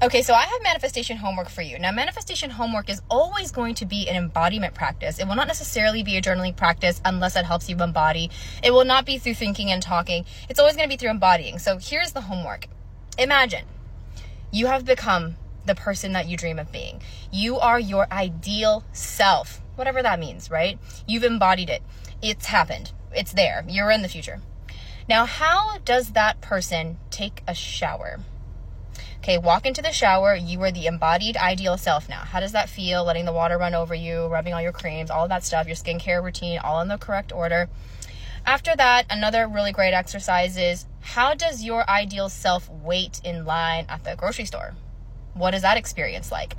Okay, so I have manifestation homework for you. Now, manifestation homework is always going to be an embodiment practice. It will not necessarily be a journaling practice unless it helps you embody. It will not be through thinking and talking. It's always going to be through embodying. So here's the homework Imagine you have become the person that you dream of being. You are your ideal self, whatever that means, right? You've embodied it. It's happened. It's there. You're in the future. Now, how does that person take a shower? Okay, walk into the shower. You are the embodied ideal self now. How does that feel? Letting the water run over you, rubbing all your creams, all of that stuff, your skincare routine, all in the correct order. After that, another really great exercise is how does your ideal self wait in line at the grocery store? What is that experience like?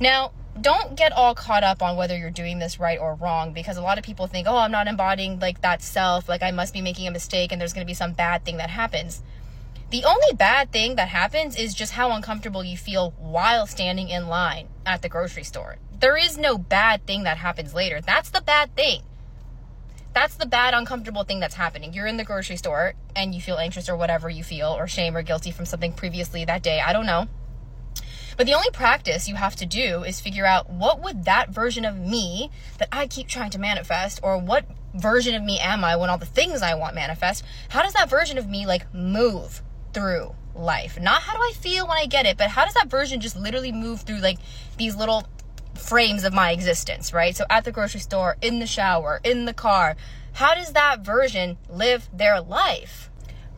Now, don't get all caught up on whether you're doing this right or wrong because a lot of people think, oh, I'm not embodying like that self, like I must be making a mistake and there's going to be some bad thing that happens. The only bad thing that happens is just how uncomfortable you feel while standing in line at the grocery store. There is no bad thing that happens later. That's the bad thing. That's the bad, uncomfortable thing that's happening. You're in the grocery store and you feel anxious or whatever you feel, or shame or guilty from something previously that day. I don't know. But the only practice you have to do is figure out what would that version of me that I keep trying to manifest, or what version of me am I when all the things I want manifest, how does that version of me like move through life. Not how do I feel when I get it, but how does that version just literally move through like these little frames of my existence, right? So at the grocery store, in the shower, in the car, how does that version live their life?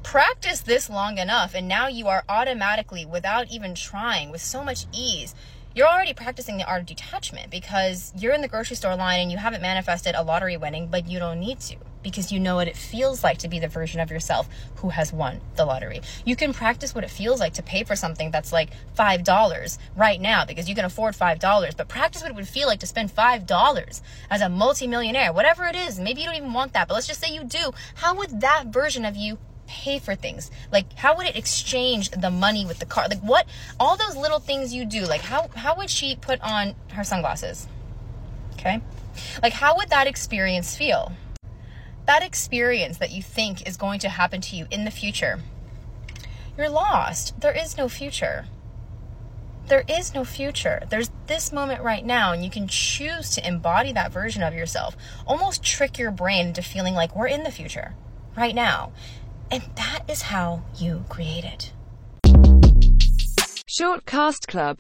Practice this long enough, and now you are automatically, without even trying, with so much ease, you're already practicing the art of detachment because you're in the grocery store line and you haven't manifested a lottery winning, but you don't need to because you know what it feels like to be the version of yourself who has won the lottery. You can practice what it feels like to pay for something that's like $5 right now because you can afford $5, but practice what it would feel like to spend $5 as a multimillionaire, whatever it is. Maybe you don't even want that, but let's just say you do. How would that version of you pay for things? Like how would it exchange the money with the car? Like what all those little things you do, like how how would she put on her sunglasses? Okay? Like how would that experience feel? That experience that you think is going to happen to you in the future, you're lost. There is no future. There is no future. There's this moment right now, and you can choose to embody that version of yourself. Almost trick your brain into feeling like we're in the future right now. And that is how you create it. Shortcast Club